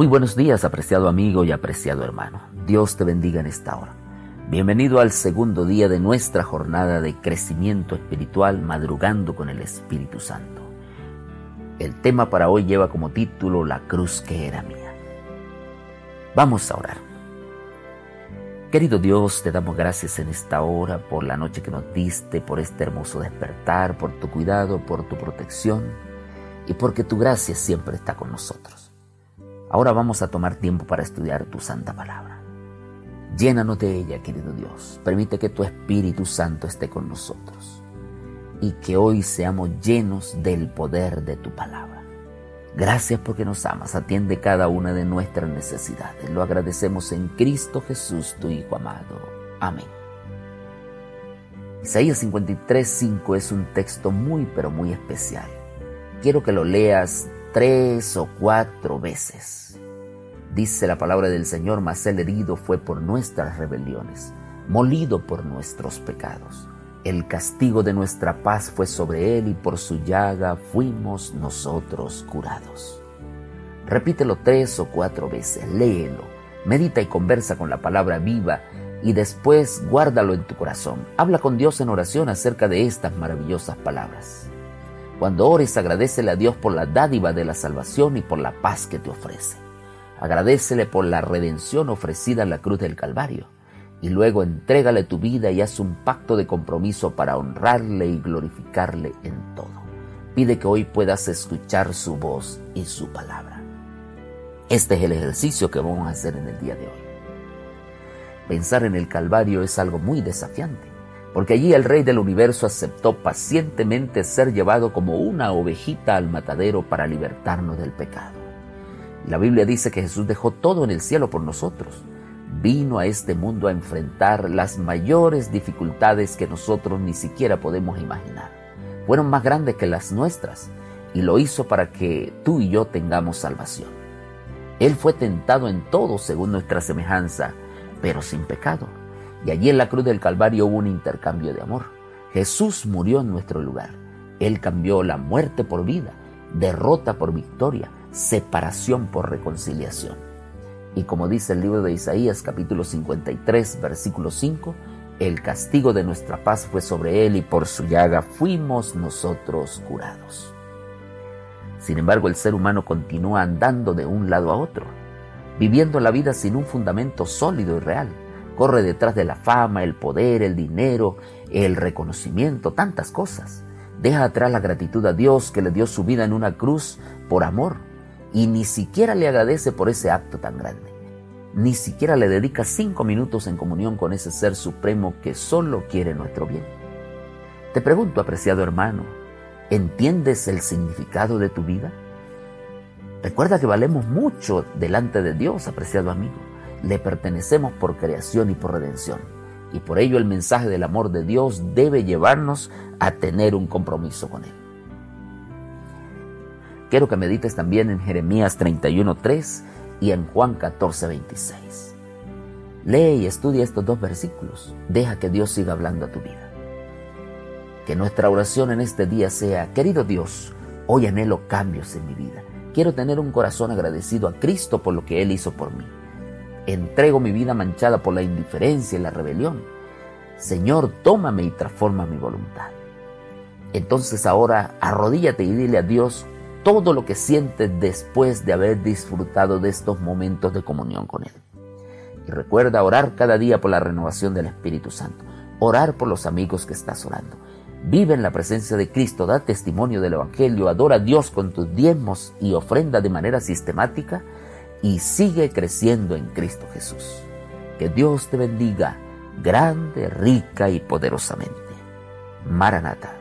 Muy buenos días, apreciado amigo y apreciado hermano. Dios te bendiga en esta hora. Bienvenido al segundo día de nuestra jornada de crecimiento espiritual madrugando con el Espíritu Santo. El tema para hoy lleva como título La cruz que era mía. Vamos a orar. Querido Dios, te damos gracias en esta hora por la noche que nos diste, por este hermoso despertar, por tu cuidado, por tu protección y porque tu gracia siempre está con nosotros. Ahora vamos a tomar tiempo para estudiar tu santa palabra. Llénanos de ella, querido Dios. Permite que tu Espíritu Santo esté con nosotros y que hoy seamos llenos del poder de tu palabra. Gracias porque nos amas. Atiende cada una de nuestras necesidades. Lo agradecemos en Cristo Jesús, tu Hijo amado. Amén. Isaías 53:5 es un texto muy pero muy especial. Quiero que lo leas tres o cuatro veces. Dice la palabra del Señor, mas el herido fue por nuestras rebeliones, molido por nuestros pecados. El castigo de nuestra paz fue sobre él y por su llaga fuimos nosotros curados. Repítelo tres o cuatro veces, léelo, medita y conversa con la palabra viva y después guárdalo en tu corazón. Habla con Dios en oración acerca de estas maravillosas palabras. Cuando ores, agradecele a Dios por la dádiva de la salvación y por la paz que te ofrece. Agradecele por la redención ofrecida en la cruz del Calvario. Y luego entrégale tu vida y haz un pacto de compromiso para honrarle y glorificarle en todo. Pide que hoy puedas escuchar su voz y su palabra. Este es el ejercicio que vamos a hacer en el día de hoy. Pensar en el Calvario es algo muy desafiante porque allí el Rey del universo aceptó pacientemente ser llevado como una ovejita al matadero para libertarnos del pecado. La Biblia dice que Jesús dejó todo en el cielo por nosotros. Vino a este mundo a enfrentar las mayores dificultades que nosotros ni siquiera podemos imaginar. Fueron más grandes que las nuestras y lo hizo para que tú y yo tengamos salvación. Él fue tentado en todo según nuestra semejanza, pero sin pecado. Y allí en la cruz del Calvario hubo un intercambio de amor. Jesús murió en nuestro lugar. Él cambió la muerte por vida, derrota por victoria, separación por reconciliación. Y como dice el libro de Isaías capítulo 53 versículo 5, el castigo de nuestra paz fue sobre él y por su llaga fuimos nosotros curados. Sin embargo, el ser humano continúa andando de un lado a otro, viviendo la vida sin un fundamento sólido y real corre detrás de la fama, el poder, el dinero, el reconocimiento, tantas cosas. Deja atrás la gratitud a Dios que le dio su vida en una cruz por amor y ni siquiera le agradece por ese acto tan grande. Ni siquiera le dedica cinco minutos en comunión con ese ser supremo que solo quiere nuestro bien. Te pregunto, apreciado hermano, ¿entiendes el significado de tu vida? Recuerda que valemos mucho delante de Dios, apreciado amigo le pertenecemos por creación y por redención. Y por ello el mensaje del amor de Dios debe llevarnos a tener un compromiso con Él. Quiero que medites también en Jeremías 31.3 y en Juan 14.26. Lee y estudia estos dos versículos. Deja que Dios siga hablando a tu vida. Que nuestra oración en este día sea, querido Dios, hoy anhelo cambios en mi vida. Quiero tener un corazón agradecido a Cristo por lo que Él hizo por mí. Entrego mi vida manchada por la indiferencia y la rebelión. Señor, tómame y transforma mi voluntad. Entonces ahora arrodíllate y dile a Dios todo lo que sientes después de haber disfrutado de estos momentos de comunión con Él. Y recuerda orar cada día por la renovación del Espíritu Santo. Orar por los amigos que estás orando. Vive en la presencia de Cristo, da testimonio del Evangelio, adora a Dios con tus diezmos y ofrenda de manera sistemática y sigue creciendo en Cristo Jesús. Que Dios te bendiga grande, rica y poderosamente. Maranata.